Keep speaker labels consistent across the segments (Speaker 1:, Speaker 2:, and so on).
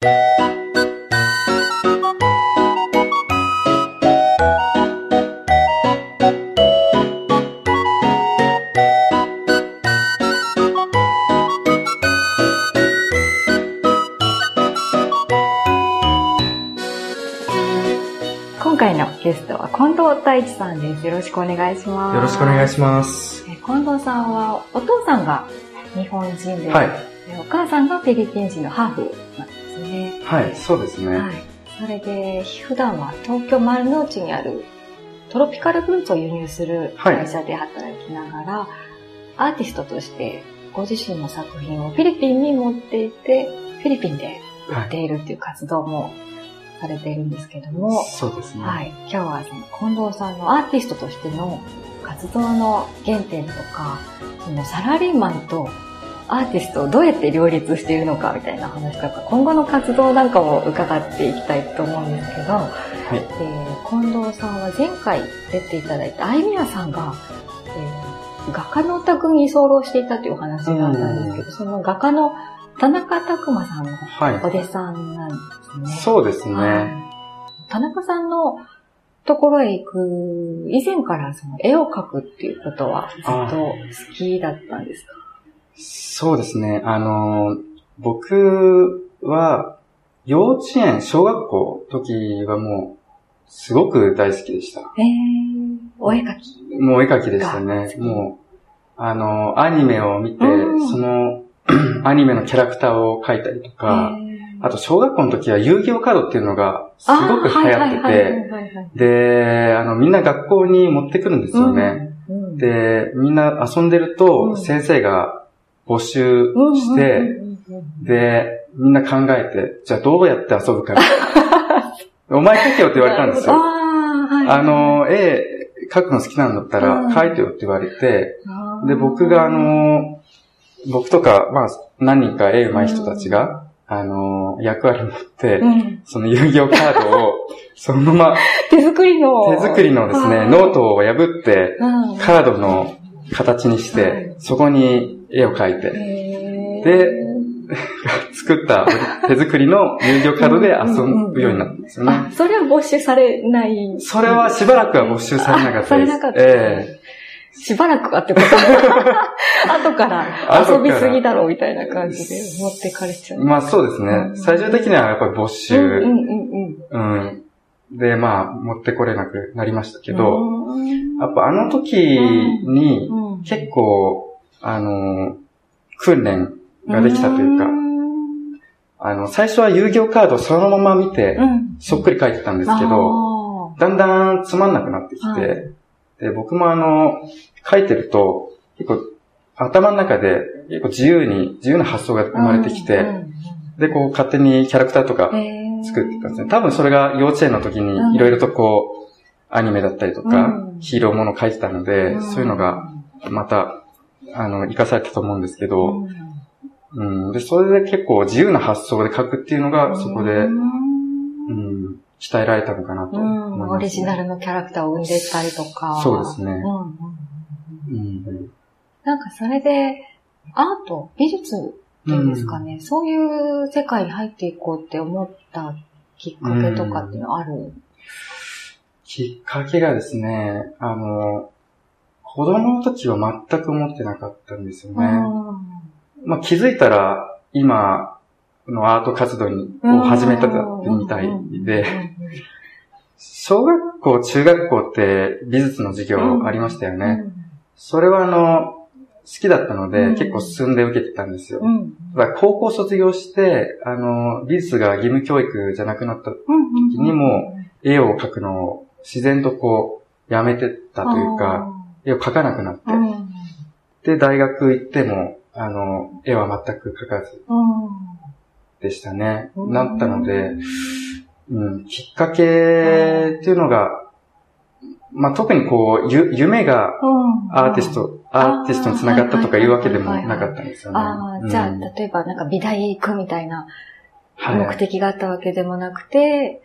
Speaker 1: 今回のゲストは近藤太一さんです。よろしくお願いします。
Speaker 2: よろしくお願いします。
Speaker 1: え近藤さんは、お父さんが日本人で、
Speaker 2: はい。
Speaker 1: でお母さんがフィリピン人のハーフなん。
Speaker 2: はい、そうですね。
Speaker 1: はい。それで、普段は東京丸の内にあるトロピカルフルーツを輸入する会社で働きながら、アーティストとしてご自身の作品をフィリピンに持っていて、フィリピンで売っているっていう活動もされているんですけども、
Speaker 2: そうですね。
Speaker 1: はい。今日はその近藤さんのアーティストとしての活動の原点とか、そのサラリーマンとアーティストをどうやって両立しているのかみたいな話とか、今後の活動なんかも伺っていきたいと思うんですけど、
Speaker 2: はい。
Speaker 1: えー近藤さんは前回出ていただいたアイミヤさんが、えー画家のお宅に居候していたというお話があったんですけど、その画家の田中拓馬さんの
Speaker 2: はい。
Speaker 1: お弟子さんなんですね。
Speaker 2: そうです
Speaker 1: はい
Speaker 2: ね。
Speaker 1: 田中さんのところへ行く、以前からその絵を描くっていうことはずっと好きだったんですか？
Speaker 2: そうですね。あの、僕は、幼稚園、小学校の時はもう、すごく大好きでした。
Speaker 1: えー、お絵描き。
Speaker 2: もう絵描きでした
Speaker 1: が
Speaker 2: ねもう、あの、アニメを見て、
Speaker 1: うん
Speaker 2: その、アニメのキャラクターを描いたりとか、
Speaker 1: えー
Speaker 2: あと小学校の時は遊戯王カードっていうのがすごく流行ってて、で、あの、みんな学校に持ってくるんですよね。
Speaker 1: うん
Speaker 2: で、みんな遊んでる
Speaker 1: う
Speaker 2: と、
Speaker 1: ん
Speaker 2: 先生が募集
Speaker 1: うん
Speaker 2: して、で、みんな考えて、じゃあどうやって遊ぶか。お前描けよって言われたんですよ。
Speaker 1: あーはい
Speaker 2: あの、絵描くの好きなんだったら
Speaker 1: うん。
Speaker 2: 描いてよって言われて、で、僕があの、僕とか、まあ、何人か絵上手い人たちが、あの、役割持って、
Speaker 1: うん。
Speaker 2: その遊戯王カードを、そのまま
Speaker 1: 手作りの。
Speaker 2: 手作りのですね、
Speaker 1: はい。
Speaker 2: ノートを破って、
Speaker 1: うん。
Speaker 2: カードの形にし
Speaker 1: はい。
Speaker 2: て、そこに絵を描いて、で 作った手作りの遊戯王カードで遊ぶようになったんですよね。
Speaker 1: あ、それは没収されない。
Speaker 2: それはしばらくは没収されなかったです。
Speaker 1: あされなかった
Speaker 2: え
Speaker 1: しばらくかってこと 後から遊びすぎだろうみたいな感じで持ってかれちゃう。
Speaker 2: えまあそうですね。最終的にはやっぱり没
Speaker 1: うん
Speaker 2: 収、
Speaker 1: うんうん
Speaker 2: うん。で、まあ、持ってこれなくなりましたけ
Speaker 1: うん。
Speaker 2: ど、
Speaker 1: うん
Speaker 2: やっぱあの時に
Speaker 1: うん
Speaker 2: 結構、あの、訓練ができたというか、
Speaker 1: ん。
Speaker 2: あの、最初は遊戯王カードをそのまま見て、
Speaker 1: うん。
Speaker 2: そっくり書いてたんですけど、
Speaker 1: ど、
Speaker 2: だんだんつまんなくなってきて、
Speaker 1: はい。
Speaker 2: で、僕もあの、書いてると、結構、頭の中で結構自由に、自由な発想が生まれてきて、
Speaker 1: うん
Speaker 2: で、こう勝手にキャラクターとか作ってたんですね。多分それが幼稚園の時
Speaker 1: うん。
Speaker 2: にいろいろとこう、アニメだったりとか、
Speaker 1: うん。
Speaker 2: ヒーローもの書いてたので、
Speaker 1: ん。
Speaker 2: そういうのが、また、あの、活かされたと思うんですけ
Speaker 1: う
Speaker 2: ど、
Speaker 1: ん。
Speaker 2: うん、で、それで結構自由な発想で書くっていうのが、そこで、
Speaker 1: う
Speaker 2: うんん、鍛えられたのかなと思います、
Speaker 1: うん。オリジナルのキャラクターを生んでったりとか。
Speaker 2: そうですね。
Speaker 1: うんうん
Speaker 2: うん。
Speaker 1: なんかそれで、アート、美術っていうんですかね、そういう世界に入っていこうって思ったきっかけとかっていうのはある、
Speaker 2: きっかけがですね、あの、子供の時は全く思ってなかったんですよね。まあ、気づいたら、今のアート活動にを始めたみたいで、小学校、中学校って美術の授業ありましたよね。それはあの、好きだったので、
Speaker 1: うん。
Speaker 2: 結構進んで受けてたんですよ。だ高校卒業して、あの、美術が義務教育じゃなくなった時にも、絵を描くのを自然とこう、やめてったというか、絵を描かなくなって。
Speaker 1: う、ん、
Speaker 2: で、大学行っても、あの、絵は全く描かず。
Speaker 1: うん。
Speaker 2: でしたね。
Speaker 1: うん。
Speaker 2: なったので、うん、きっかけっていうのが、まあ、特にこう、ゆ、夢がアーティスト、アーティストに繋がったとかいうわけでもなかったんですよね。
Speaker 1: ああ、じゃあ、
Speaker 2: うん。
Speaker 1: 例えばなんか美大行くみたいな
Speaker 2: はい。
Speaker 1: 目的があったわけでもなくて、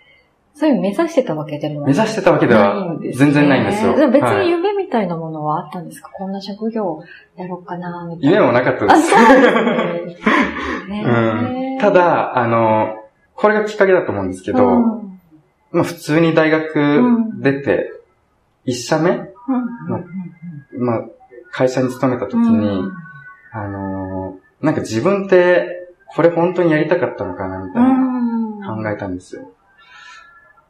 Speaker 1: そういうの目指してたわけでも
Speaker 2: 目指してたわけでは全然ないんですよ。
Speaker 1: 別
Speaker 2: はい。
Speaker 1: に夢みたいなものはあったんですか、こんな職業やろうかな、みたいな。
Speaker 2: 夢もなかったで
Speaker 1: あ、
Speaker 2: す。ただ、あの、これがきっかけだと思うんですけど、うん、まあ普通に大学出て、一社目の、まあ会社に勤めた時に、あのー、なんか自分ってこれ本当にやりたかったのかなみたいな考えたんですよ。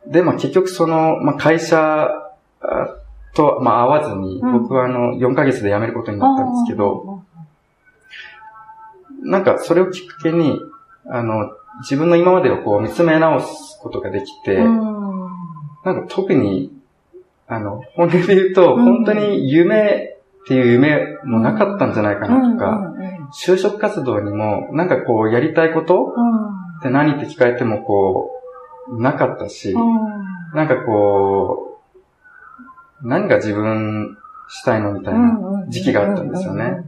Speaker 2: で、まあ結局その、まあ会社と、まあ合わずに、僕はあの、4ヶ月で辞めることになったんですけど、なんかそれをきっかけに、あの、自分の今までをこう見つめ直すことができて、なんか特に、あの、本音で言うと、本当に夢っていう夢もなかったんじゃないかなとか、就職活動にも、なんかこう、やりたいことって何って聞かれてもこう、なかったし、なんかこう、何が自分したいのみたいな時期があったんですよね。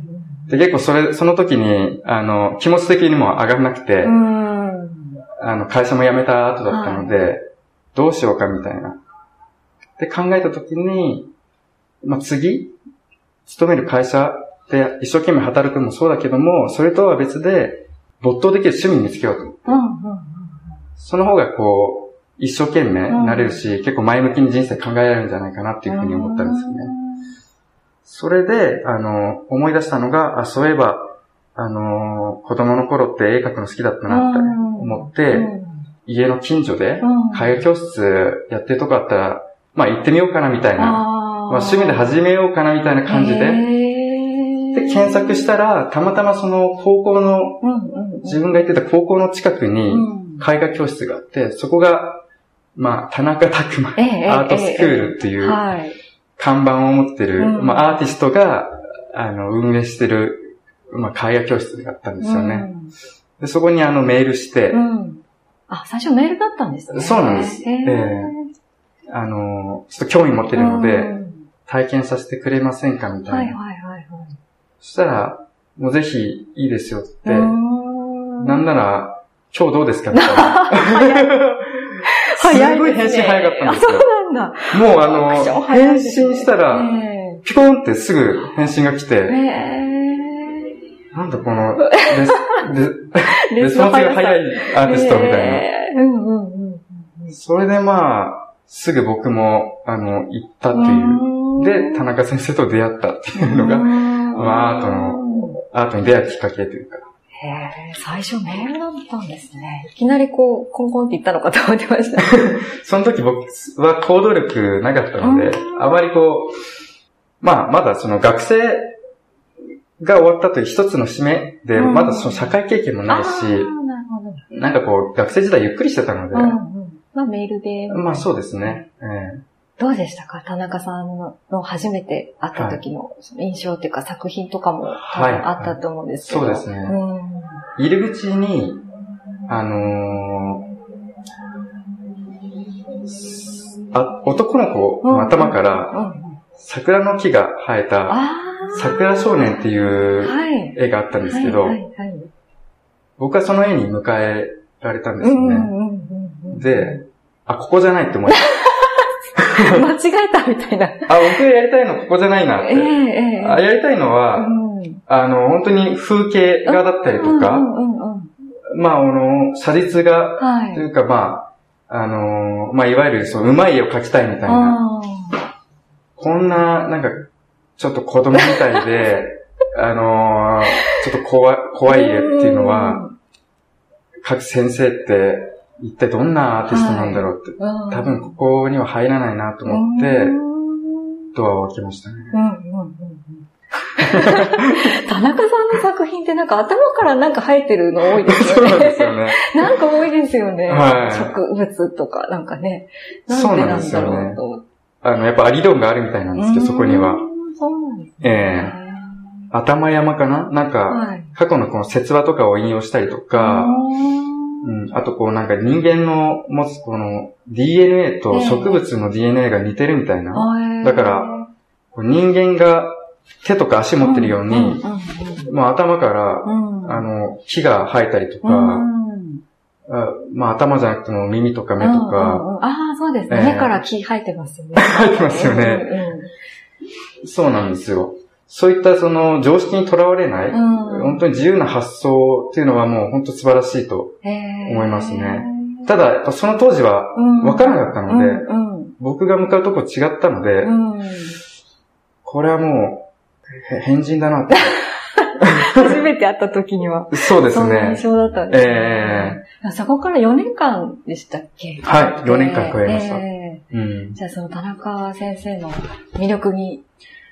Speaker 2: で、結構それ、その時に、あの、気持ち的にも上がらなくて、あの、会社も辞めた後だったので、はい、どうしようかみたいな。で、考えた時に、まあ、次、勤める会社で一生懸命働くのもそうだけども、それとは別で、没頭できる趣味見つけようと思って。その方がこう、一生懸命なれるし、うん、結構前向きに人生考えられるんじゃないかなっていうふうに思ったんですよね。それで、あの、思い出したのが、あ、そういえば、あの、子供の頃って絵描くの好きだったなって思って、家の近所で、絵画教室やってるとこあったら、まあ行ってみようかなみたいな、まあ趣味で始めようかなみたいな感じで、で、検索したら、たまたまその高校の、自分が行ってた高校の近くに絵画教室があって、そこが、まあ、田中拓馬、アートスクールっていう、看板を持ってる、まあ、アーティストが、あの、運営してる、まあ、絵画教室があったんですよね。うん、でそこにあの、メールして、うん、
Speaker 1: あ、最初メールだったんですね。
Speaker 2: そうなんです。えー、あの、ちょっと興味持ってるので、うん、体験させてくれませんかみたいな。はいはいはい、はい。そしたら、もうぜひいいですよって、なんなら、今日どうですかみたいな。すごい返信早かったんですよ。そうなんだ。もうあの、返信したら、ピコンってすぐ返信が来て、なんだこのレス、レ スポンスが早いアーティストみたいな。それでまあ、すぐ僕も、あの、行ったっていう。で、田中先生と出会ったっていうのが、まあ、アートの、アートに出会うきっかけというか。
Speaker 1: へえ、最初メールだったんですね。いきなりこう、コンコンって言ったのかと思ってました。
Speaker 2: その時僕は行動力なかったので、あまりこう、まあ、まだその学生が終わったという一つの締めで、まだその社会経験もないし、なんかこう、学生時代ゆっくりしてたので、
Speaker 1: まあメールで。
Speaker 2: まあそうですね。えー
Speaker 1: どうでしたか？田中さんの初めて会った時の印象っていうか作品とかもあったと思うんですけど。
Speaker 2: はい、そうですね。うん、入り口に、あのー、あ、男の子の頭から、桜の木が生えた、桜少年っていう絵があったんですけど、僕はその絵に迎えられたんですね。で、あ、ここじゃないって思いました。
Speaker 1: 間違えたみたいな。
Speaker 2: あ、僕やりたいのここじゃないなって。えーえー、あやりたいのは、うん、あの、本当に風景画だったりとか、まあ、あの、写実画というか、はい、まあ、あの、まあ、いわゆる、そう、うまい絵を描きたいみたいな。こんな、なんか、ちょっと子供みたいで、あのちょっと怖怖い絵っていうのは、描く先生って、一体どんなアーティストなんだろうって、はい、多分ここには入らないなと思って、ドアを開けましたね。
Speaker 1: 田中さんの作品ってなんか頭からなんか生えてるの多いですよね。そうですよね。なんか多いですよね。はい、植物とかなんかね。なんでなんだろうと。ね、
Speaker 2: あの、やっぱ理論があるみたいなんですけど、そこには。そうなんですね。ええー頭山かな？なんか、はい、過去のこの説話とかを引用したりとか、うん。あとこうなんか人間の持つこの DNA と植物の DNA が似てるみたいな。だから、人間が手とか足持ってるように、まあ頭から、あの、木が生えたりとか、あまあ頭じゃなくても耳とか目とか。
Speaker 1: ああ、そうですね、目から木生えてますよね。
Speaker 2: 生えてますよね。そうなんですよ。そういったその常識にとらわれない、うん、本当に自由な発想っていうのはもう本当素晴らしいと思いますね。ただ、その当時は分からなかったので、僕が向かうとこ違ったので、これはもう、変人だなって。
Speaker 1: 初めて会った時には。
Speaker 2: そうですね。そん
Speaker 1: な印象だったんですね。えー、そこから4年間でしたっけ？
Speaker 2: はい、4年間加えました。
Speaker 1: えーうん、じゃあその田中先生の魅力に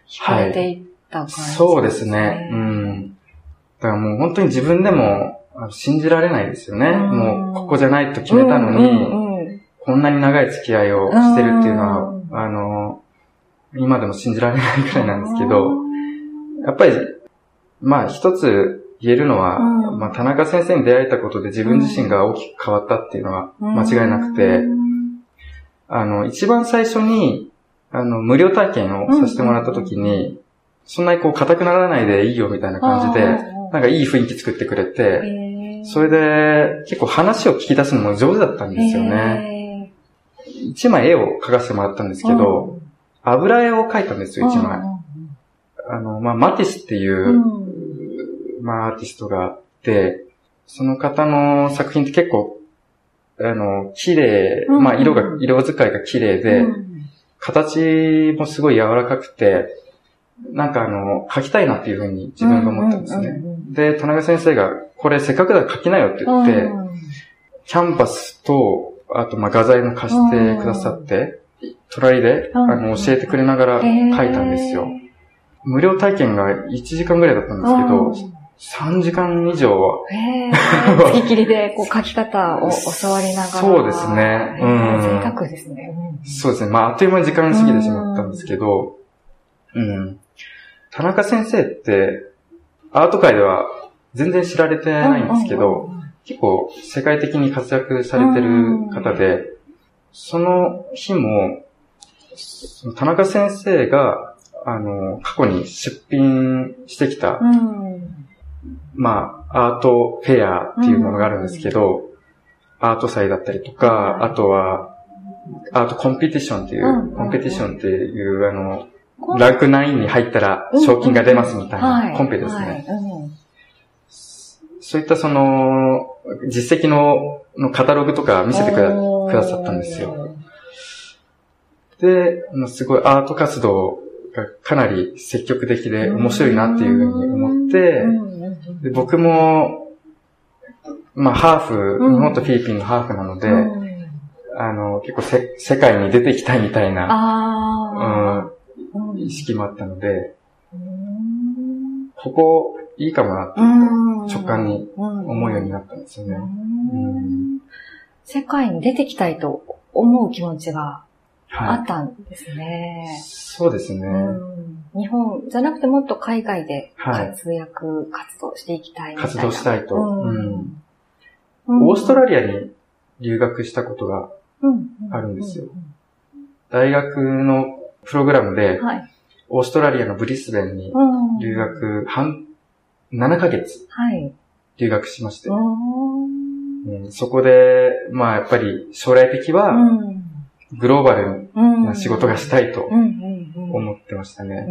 Speaker 1: 惹かれていった感じ
Speaker 2: ね、はい、そうですね。うん。だからもう本当に自分でも信じられないですよね。もうここじゃないと決めたのに、こんなに長い付き合いをしてるっていうのは、あの、今でも信じられないくらいなんですけど、やっぱりまあ一つ言えるのは、うん、まあ田中先生に出会えたことで自分自身が大きく変わったっていうのは間違いなくて、あの、一番最初に、あの、無料体験をさせてもらった時に、そんなにこう硬くならないでいいよみたいな感じで、なんかいい雰囲気作ってくれて、それで結構話を聞き出すのも上手だったんですよね。一枚絵を描かせてもらったんですけど、油絵を描いたんですよ、一枚。あの、まあ、マティスっていう、まあ、アーティストがあって、その方の作品って結構、あの、綺麗、まあ、色が、色使いが綺麗で、形もすごい柔らかくて、なんかあの、描きたいなっていうふうに自分が思ったんですね。で、田中先生が、これせっかくだから描きなよって言って、キャンバスと、あと、ま、画材も貸してくださって、隣で、あの、教えてくれながら描いたんですよ。無料体験が1時間ぐらいだったんですけど、3時間以上は。
Speaker 1: へー。月切りでこう書き方を教わりながら。
Speaker 2: そうですね。
Speaker 1: うん。贅沢ですね。
Speaker 2: そうですね。まあ、あっという間に時間過ぎてしまったんですけど、うん。田中先生って、アート界では全然知られてないんですけど、結構世界的に活躍されてる方で、その日も、田中先生が、あの、過去に出品してきた、まあ、アートフェアっていうものがあるんですけど、うん、アート祭だったりとか、あとは、アートコンペティションっていう、コンペティションっていう、あの、ランク9に入ったら賞金が出ますみたいなコンペですね。そういったその、実績ののカタログとか見せてくださったんですよ。で、すごいアート活動がかなり積極的で面白いなっていうふうに思って、で僕も、まあ、ハーフ、日本とフィリピンのハーフなので、あの、結構せ世界に出ていきたいみたいな、うん、意識もあったので、ここいいかもなって直感に思うようになったんですよね。
Speaker 1: 世界に出てきたいと思う気持ちがあったんですね。
Speaker 2: はい、そうですね、
Speaker 1: うん。日本じゃなくてもっと海外で活躍、はい、活動していきたいい
Speaker 2: 活動したいと、うん。オーストラリアに留学したことがあるんですよ。大学のプログラムで、はい、オーストラリアのブリスベンに留学、半、7ヶ月留学しまして、うん、そこで、まあやっぱり将来的は、グローバルな仕事がしたいと思ってましたね。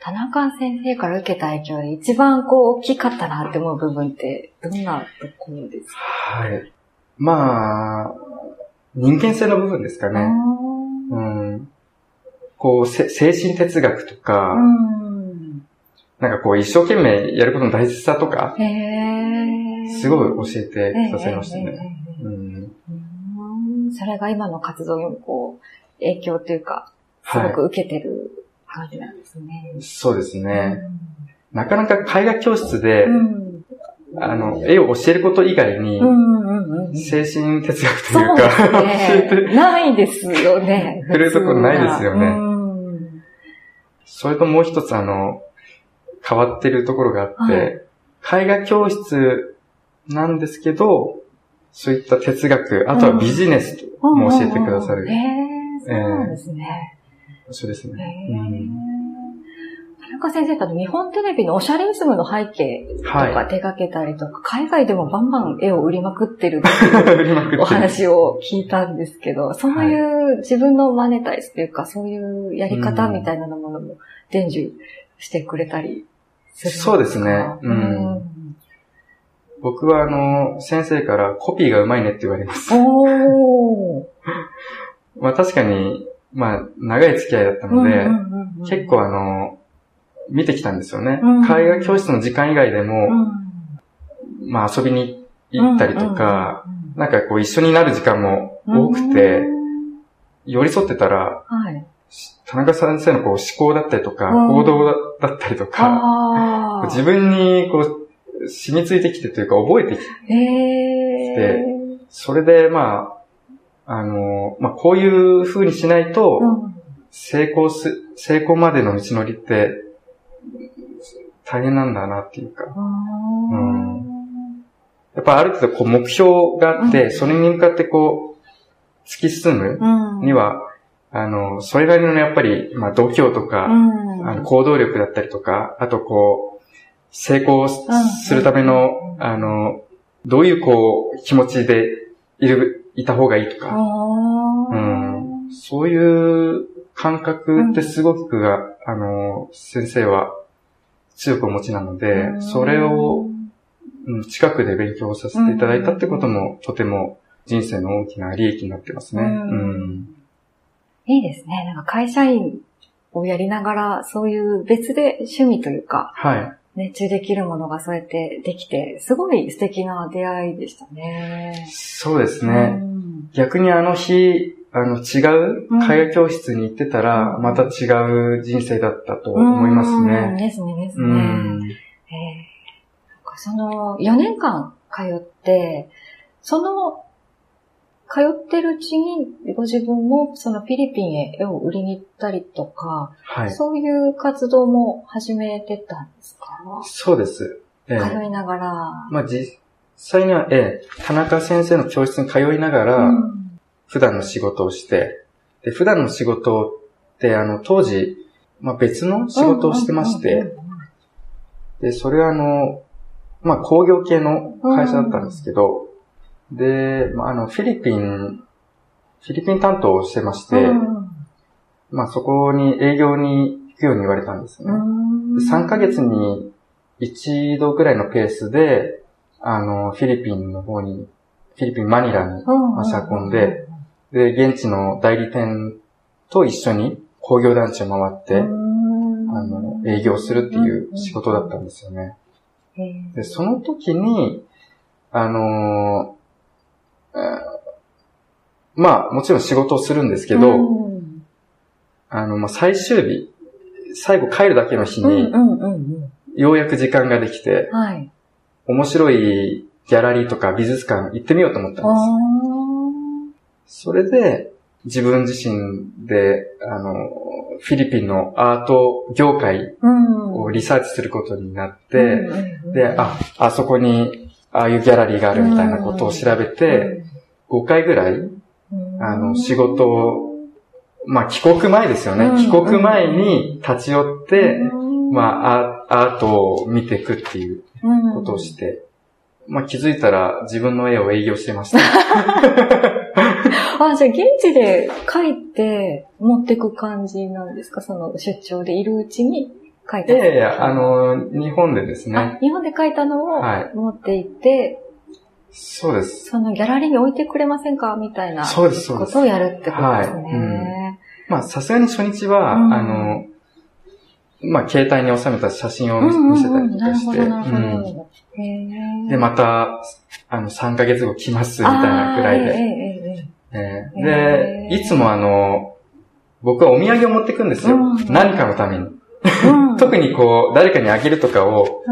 Speaker 1: 田中先生から受けた影響で一番こう大きかったなって思う部分ってどんなところですか？
Speaker 2: はい。まあ、人間性の部分ですかね。うん、こう、精神哲学とか、なんかこう一生懸命やることの大切さとか、すごい教えてくださいましたね。
Speaker 1: それが今の活動にもこう、影響というか、すごく受けてる感じなんですね。
Speaker 2: はい、そうですね、うん。なかなか絵画教室で、うん、あの、絵を教えること以外に、精神哲学というか、
Speaker 1: ね、ないですよね。
Speaker 2: 触れるところないですよね。それともう一つあの、変わってるところがあって、はい、絵画教室なんですけど、そういった哲学、あとはビジネスも教えてくださる。
Speaker 1: へ、えそうですね。
Speaker 2: そうですね。
Speaker 1: 田中先生と日本テレビのおしゃれイズムの背景とか手掛けたりとか、はい、海外でもバンバン絵を売りまくってるっていう お話を聞いたんですけど、そういう自分のマネタイズというか、そういうやり方みたいなものも伝授してくれたりする
Speaker 2: そうですね。うん。僕はあの、先生からコピーがうまいねって言われます。
Speaker 1: お
Speaker 2: まあ確かに、まあ長い付き合いだったので、結構あの、見てきたんですよね。うん、海外教室の時間以外でも、うん、まあ遊びに行ったりとか、なんかこう一緒になる時間も多くて、寄り添ってたら、はい、田中先生のこう思考だったりとか、行動だったりとか、自分にこう染みついてきてというか覚えてきて、それでまあ、あの、まあこういう風にしないと、成功す、成功までの道のりって大変なんだなっていうか、うん、やっぱある程度こう目標があって、それに向かってこう、突き進むには、あの、それなりのやっぱり、まあ、度胸とか、うん、あの行動力だったりとか、あとこう、成功するための、あの、どういうこう、気持ちでいる、いた方がいいとか、うん、そういう感覚ってすごくが、あの、先生は強くお持ちなので、それを、うん、近くで勉強させていただいたってことも、とても人生の大きな利益になってますね。うん
Speaker 1: いいですね。なんか会社員をやりながら、そういう別で趣味というか、はい。熱中できるものがそうやってできて、すごい素敵な出会いでしたね。
Speaker 2: そうですね。うん、逆にあの日、あの違う海外教室に行ってたら、また違う人生だったと思いますね。
Speaker 1: うん、ですね、ですね。うん、えー、なんかその4年間通って、その通ってるうちにご自分もそのフィリピンへ絵を売りに行ったりとか、はい、そういう活動も始めてたんですか？
Speaker 2: そうです。
Speaker 1: えー、通いながら。
Speaker 2: まあ実際には、えー、田中先生の教室に通いながら、うん、普段の仕事をして、で、普段の仕事って、あの、当時、まあ別の仕事をしてまして、で、それはあの、まあ工業系の会社だったんですけど、で、まあ、あの、フィリピン、フィリピン担当をしてまして、うん、まあ、そこに営業に行くように言われたんですね。3ヶ月に一度ぐらいのペースで、あの、フィリピンの方に、フィリピンマニラに足運んで、で、現地の代理店と一緒に工業団地を回って、あの、営業するっていう仕事だったんですよね。で、その時に、あのまあ、もちろん仕事をするんですけど、うん、あの、まあ、最終日、最後帰るだけの日に、ようやく時間ができて、はい、面白いギャラリーとか美術館行ってみようと思ったんです。それで、自分自身で、あの、フィリピンのアート業界をリサーチすることになって、で、あ、あそこにああいうギャラリーがあるみたいなことを調べて、5回ぐらい、あの、仕事を、まあ、帰国前ですよね。帰国前に立ち寄って、まあ、アートを見ていくっていうことをして、まあ、気づいたら自分の絵を営業してました。
Speaker 1: あ、じゃあ現地で描いて持っていく感じなんですか？その出張でいるうちに書いた。
Speaker 2: いやいや、あの、日本でですね。
Speaker 1: 日本で書いたのを持っていて、
Speaker 2: そうです。
Speaker 1: そのギャラリーに置いてくれませんか？みたいなそうです、そうです。ことをやるってことですね。はい。うん、
Speaker 2: まあ、さすがに初日は、うん、あの、まあ、携帯に収めた写真を見せたりとかして、で、また、あの、3ヶ月後来ますみたいなくらいで。えー、で、いつもあの、僕はお土産を持ってくんですよ。何かのために。特にこう、誰かにあげるとかを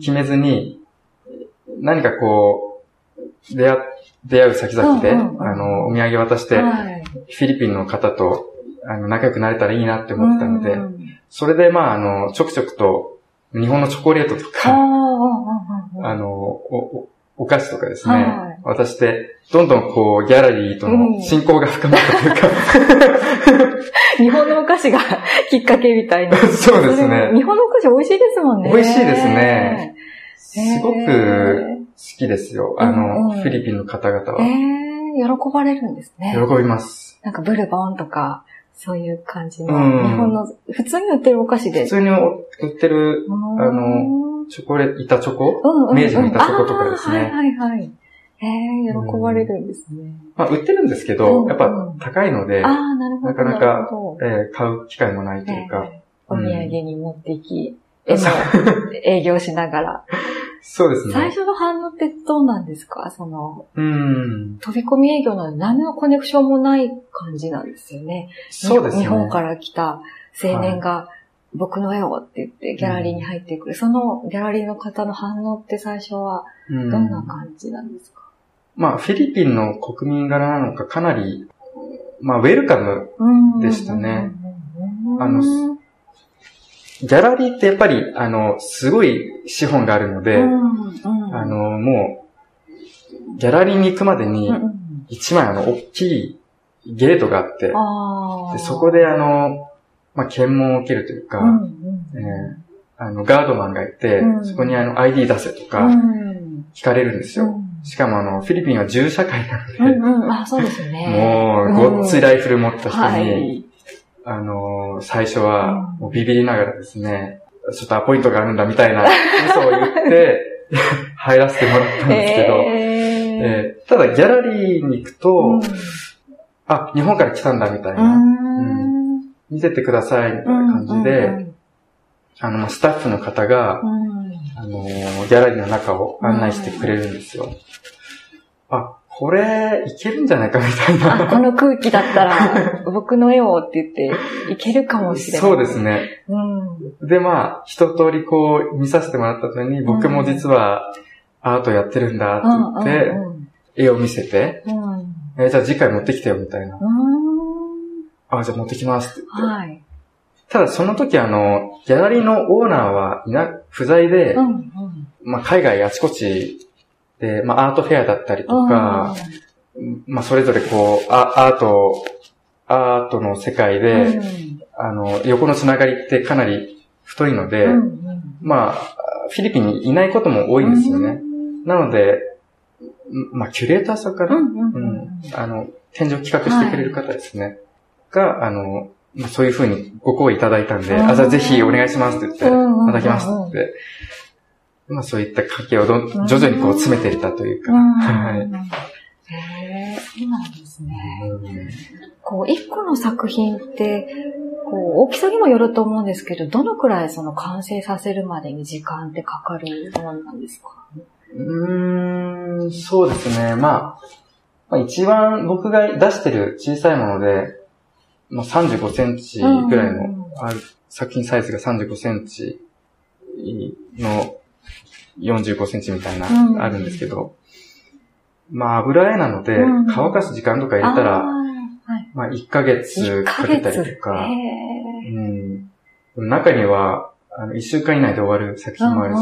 Speaker 2: 決めずに、何かこう、出会、出会う先々で、あの、お土産渡して、フィリピンの方と、あの、仲良くなれたらいいなって思ってたので、それでまあ、あの、ちょくちょくと、日本のチョコレートとか、あの、お、お菓子とかですね、渡して、どんどんこう、ギャラリーとの親交が深まったというか、
Speaker 1: 日本のお菓子がきっかけみたいな。
Speaker 2: そうですね。
Speaker 1: 日本のお菓子美味しいですもんね。
Speaker 2: 美味しいですね。すごく好きですよ。あの、フィリピンの方々は。
Speaker 1: 喜ばれるんですね。
Speaker 2: 喜びます。
Speaker 1: なんかブルボンとか、そういう感じの、日本の、普通に売ってるお菓子で。
Speaker 2: 普通に売ってる、あの、チョコレート、板チョコ、うんうん、明治の板チョコとかですね。
Speaker 1: はいはいはい。へえ、喜ばれるんですね。
Speaker 2: まあ、売ってるんですけど、やっぱ高いので、
Speaker 1: あなるほど
Speaker 2: なかなか、えー、買う機会もないというか。
Speaker 1: お土産に持ってき、え 営業しながら。
Speaker 2: そうですね。
Speaker 1: 最初の反応ってどうなんですか？その、うん。飛び込み営業なので何のコネクションもない感じなんですよね。
Speaker 2: そうですね。
Speaker 1: 日本から来た青年が、僕の絵をって言ってギャラリーに入ってくる、うん、そのギャラリーの方の反応って最初はどんな感じなんですか、
Speaker 2: うん、まあ、フィリピンの国民柄なのかかなり、まあ、ウェルカムでしたね。あの、ギャラリーってやっぱり、あの、すごい資本があるので、うん。うん、あの、もう、ギャラリーに行くまでに、一枚あの、大きいゲートがあって、でそこであの、まあ、検問を受けるというか、うんうん、えー、あの、ガードマンがいて、うん、そこにあの、ID 出せとか、聞かれるんですよ。しかもあの、フィリピンは銃社会なので、
Speaker 1: うんうん、あ、そうですね。
Speaker 2: もう、ごっついライフル持った人に、はい。あのー、最初は、もうビビりながらですね、ちょっとアポイントがあるんだみたいな嘘を言って、入らせてもらったんですけど、えー、ただギャラリーに行くと、うん、あ、日本から来たんだみたいな、うん、見せてくださいみたいな感じで、あの、スタッフの方が、あのー、ギャラリーの中を案内してくれるんですよ。あ、これ、いけるんじゃないかみたいな。
Speaker 1: この空気だったら、僕の絵をって言って、いけるかもしれない。
Speaker 2: そうですね。うん、で、まあ、一通りこう、見させてもらった後に、僕も実は、アートやってるんだって言って、絵を見せて、うん、えー、じゃあ次回持ってきてよみたいな。あ、じゃあ持ってきますって。言って。はい、ただその時あの、ギャラリーのオーナーはいな、不在で、うんうん、まあ海外あちこちで、まあ、アートフェアだったりとか、まあ、それぞれこう、アート、アートの世界で、うん、あの、横のつながりってかなり太いので、うんうん、まあ、フィリピンにいないことも多いんですよね。うん、なので、まあ、キュレーターさんかな、うん、あの、展示を企画してくれる方ですね。はい、が、あの、まあ、そういうふうにご好意いただいたんで、あ、じゃあぜひお願いしますって言って、いただきますって。まあそういった家計をど徐々にこう詰めていったというか。はい。
Speaker 1: へえ、そうなんですね。こう、一個の作品って、こう、大きさにもよると思うんですけど、どのくらいその完成させるまでに時間ってかかるものなんですか？
Speaker 2: うーん、そうですね。まあ、まあ、一番僕が出してる小さいもので、まあ、35センチぐらいの、ある作品サイズが35センチの45センチみたいな、あるんですけど、まあ油絵なので、乾かす時間とか入れたら、まあ1ヶ月かけたりとか、うん、中には、あの、1週間以内で終わる作品もあるし、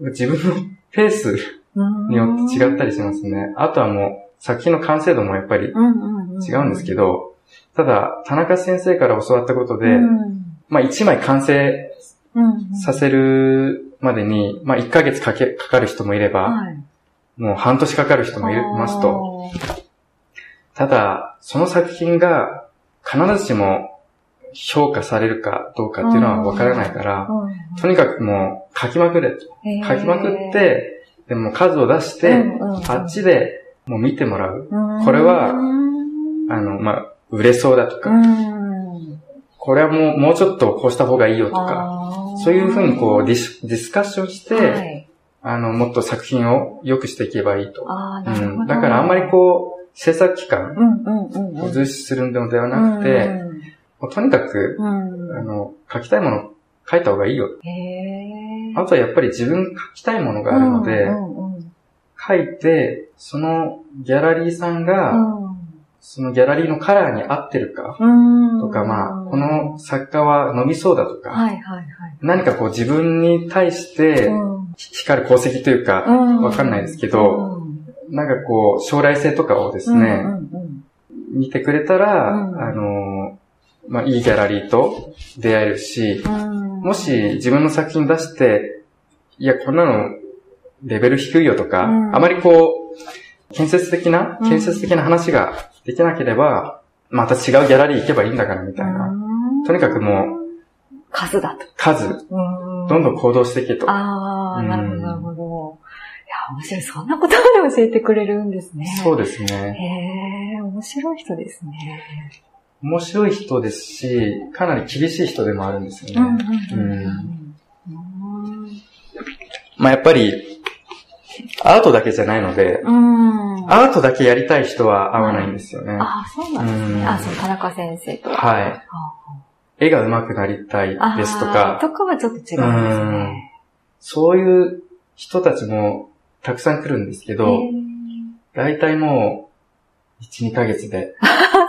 Speaker 2: 自分のペースによって違ったりしますね。あとはもう、作品の完成度もやっぱり違うんですけど、ただ、田中先生から教わったことで、まあ1枚完成させるまでに、まあ、1ヶ月かけ、かかる人もいれば、はい、もう半年かかる人もいますと。ただ、その作品が必ずしも評価されるかどうかっていうのはわからないから、とにかくもう書きまくれと。書きまくって、でも数を出して、あっちでもう見てもらう。これは、あの、まあ、売れそうだとか、これはもう、もうちょっとこうした方がいいよとか、そういうふうにこうディスディスカッションして、はい、あの、もっと作品を良くしていけばいいと。うん、だからあんまりこう、制作期間を重視するのではなくて、うんうん、とにかく、うん、あの、書きたいもの書いた方がいいよ。あとはやっぱり自分書きたいものがあるので、うんうんうん、書いて、そのギャラリーさんが、そのギャラリーのカラーに合ってるか、とか、まあ、この作家は飲みそうだとか、はいはいはい、何かこう自分に対して光る功績というか、わかんないですけど、なんかこう、将来性とかをですね、見てくれたら、あの、まあ、いいギャラリーと出会えるし、もし自分の作品出して、いや、こんなのレベル低いよとか、あまりこう、建設的な、建設的な話ができなければ、また違うギャラリー行けばいいんだからみたいな。とにかくもう、
Speaker 1: 数だと。
Speaker 2: 数。どんどん行動していけと。
Speaker 1: ああ、なるほど、なるほど。いや、面白い。そんなことまで教えてくれるんですね。
Speaker 2: そうですね。
Speaker 1: へえ、面白い人ですね。
Speaker 2: 面白い人ですし、かなり厳しい人でもあるんですよね。まあやっぱり、アートだけじゃないので、アートだけやりたい人は合わないんですよね。
Speaker 1: ああ、そうなんですね。あ、そう、田中先生と。
Speaker 2: はい。絵が上手くなりたいですとか。
Speaker 1: とかはちょっと違うんですね。
Speaker 2: そういう人たちもたくさん来るんですけど、大体もう、1、2ヶ月で。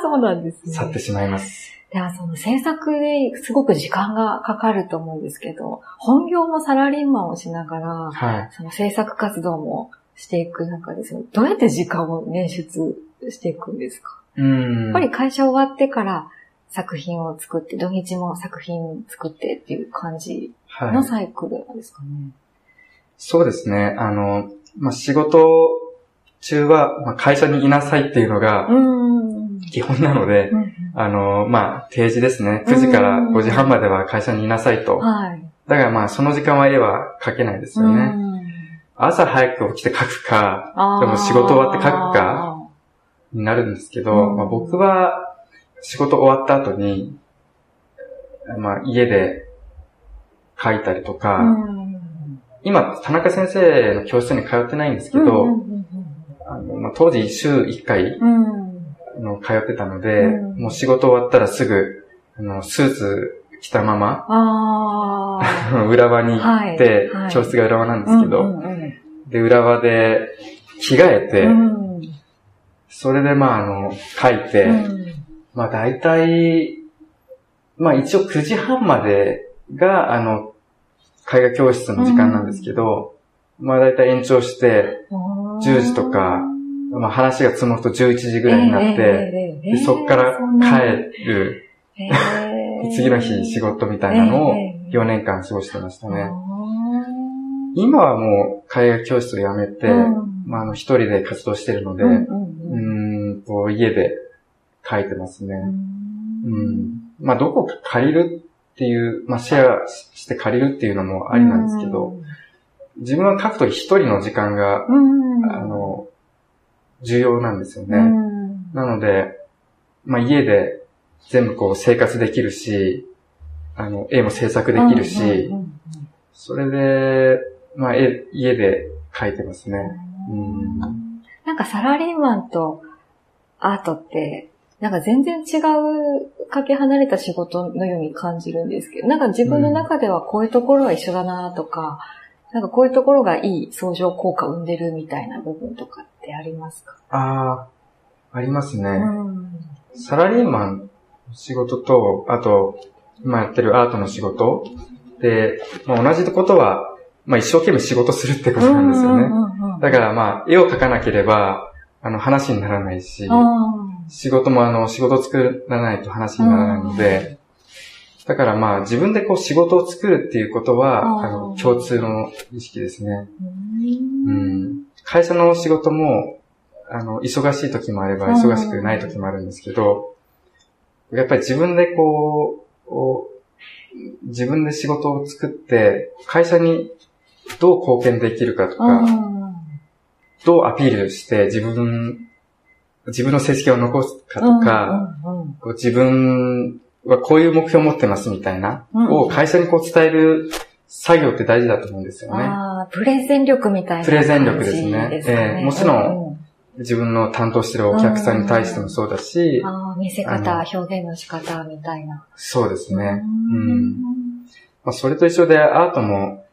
Speaker 1: そうなんですね。
Speaker 2: 去ってしまいます。
Speaker 1: では、その制作ですごく時間がかかると思うんですけど、本業もサラリーマンをしながら、はい、その制作活動もしていく中で、どうやって時間を捻出していくんですか？うん。やっぱり会社終わってから作品を作って、土日も作品作ってっていう感じのサイクルなんですかね。はい、
Speaker 2: そうですね。あの、まあ、仕事中は、まあ、会社にいなさいっていうのが、基本なので、あの、まあ、定時ですね。9時から5時半までは会社にいなさいと。はい、だからまあ、その時間は絵は描けないですよね。朝早く起きて描くか、でも仕事終わって描くか、になるんですけど、まあ、僕は仕事終わった後に、まあ、家で描いたりとか、今、田中先生の教室に通ってないんですけど、あのまあ、当時週1回、の通ってたので、うん、もう仕事終わったらすぐ、あの、スーツ着たまま、裏場に行って、はい。はい、教室が裏場なんですけど、うんうんうん、で、裏場で着替えて、うん、それでまあ、あの、書いて、うん、まあ大体、まあ一応9時半までが、あの、絵画教室の時間なんですけど、まあ大体延長して、10時とか、まあ、話が積もると11時ぐらいになって、でそっから帰る、次の日仕事みたいなのを4年間過ごしてましたね。今はもう絵画教室を辞めて、まあ、あの、一人で活動してるので、うんと、家で書いてますね。うん。まあ、どこか借りるっていう、まあ、シェアして借りるっていうのもありなんですけど、自分は書くとき一人の時間が、あの、重要なんですよね。なので、まあ家で全部こう生活できるし、あの、絵も制作できるし、それで、まあ絵、家で描いてますね。うん、
Speaker 1: なんかサラリーマンとアートって、なんか全然違うかけ離れた仕事のように感じるんですけど、なんか自分の中ではこういうところは一緒だなとか、なんかこういうところがいい相乗効果を生んでるみたいな部分とかってありますか？
Speaker 2: ああ、ありますね。うん、サラリーマンの仕事と、あと、今やってるアートの仕事。で、まあ、同じことは、まあ一生懸命仕事するってことなんですよね。だからまあ、絵を描かなければ、あの話にならないし、仕事もあの、仕事作らないと話にならないので、だからまあ自分でこう仕事を作るっていうことは、あの、共通の意識ですね。うん。会社の仕事も、あの、忙しい時もあれば忙しくない時もあるんですけど、やっぱり自分でこう、自分で仕事を作って、会社にどう貢献できるかとか、どうアピールして自分、自分の成績を残すかとか、自分はこういう目標を持ってますみたいな、うん、を会社にこう伝える作業って大事だと思うんですよね。あ
Speaker 1: あ、プレゼン力みたいな、
Speaker 2: ね、プレゼン力ですね。えー、もちろん、自分の担当してるお客さんに対してもそうだし、
Speaker 1: あ見せ方、表現の仕方みたいな。
Speaker 2: そうですね。うん。まあ、それと一緒でアートも、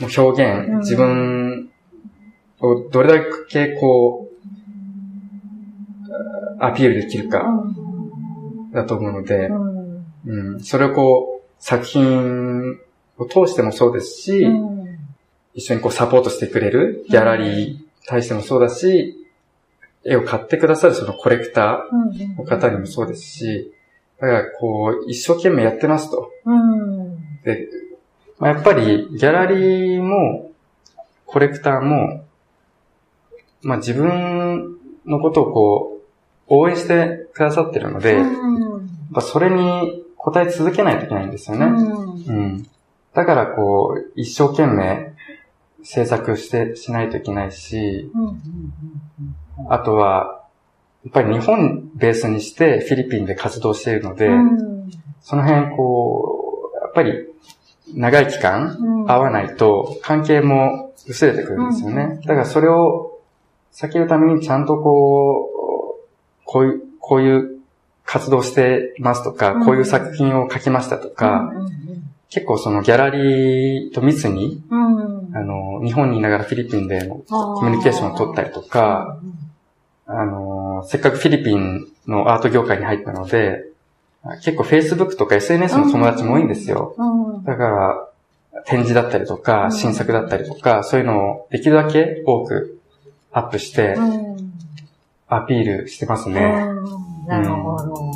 Speaker 2: もう表現、自分をどれだけこう、アピールできるか、だと思うので、うんうん、それをこう、作品を通してもそうですし、うん、一緒にこうサポートしてくれるギャラリーに対してもそうだし、絵を買ってくださるそのコレクターの方にもそうですし、だからこう、一生懸命やってますと。うん、で、まあ、やっぱりギャラリーも、コレクターも、まあ自分のことをこう、応援してくださってるので、うん、それに答え続けないといけないんですよね。うん。うん、だからこう、一生懸命制作して、しないといけないし、あとは、やっぱり日本ベースにしてフィリピンで活動しているので、うん、その辺こう、やっぱり長い期間会わないと関係も薄れてくるんですよね。だからそれを避けるためにちゃんとこう、こういう、こういう活動してますとか、こういう作品を書きましたとか、結構そのギャラリーと密に、あの、日本にいながらフィリピンでコミュニケーションを取ったりとか、あの、せっかくフィリピンのアート業界に入ったので、結構 Facebook とか SNS の友達も多いんですよ。だから、展示だったりとか、新作だったりとか、そういうのをできるだけ多くアップして、アピールしてますね。
Speaker 1: なるほど。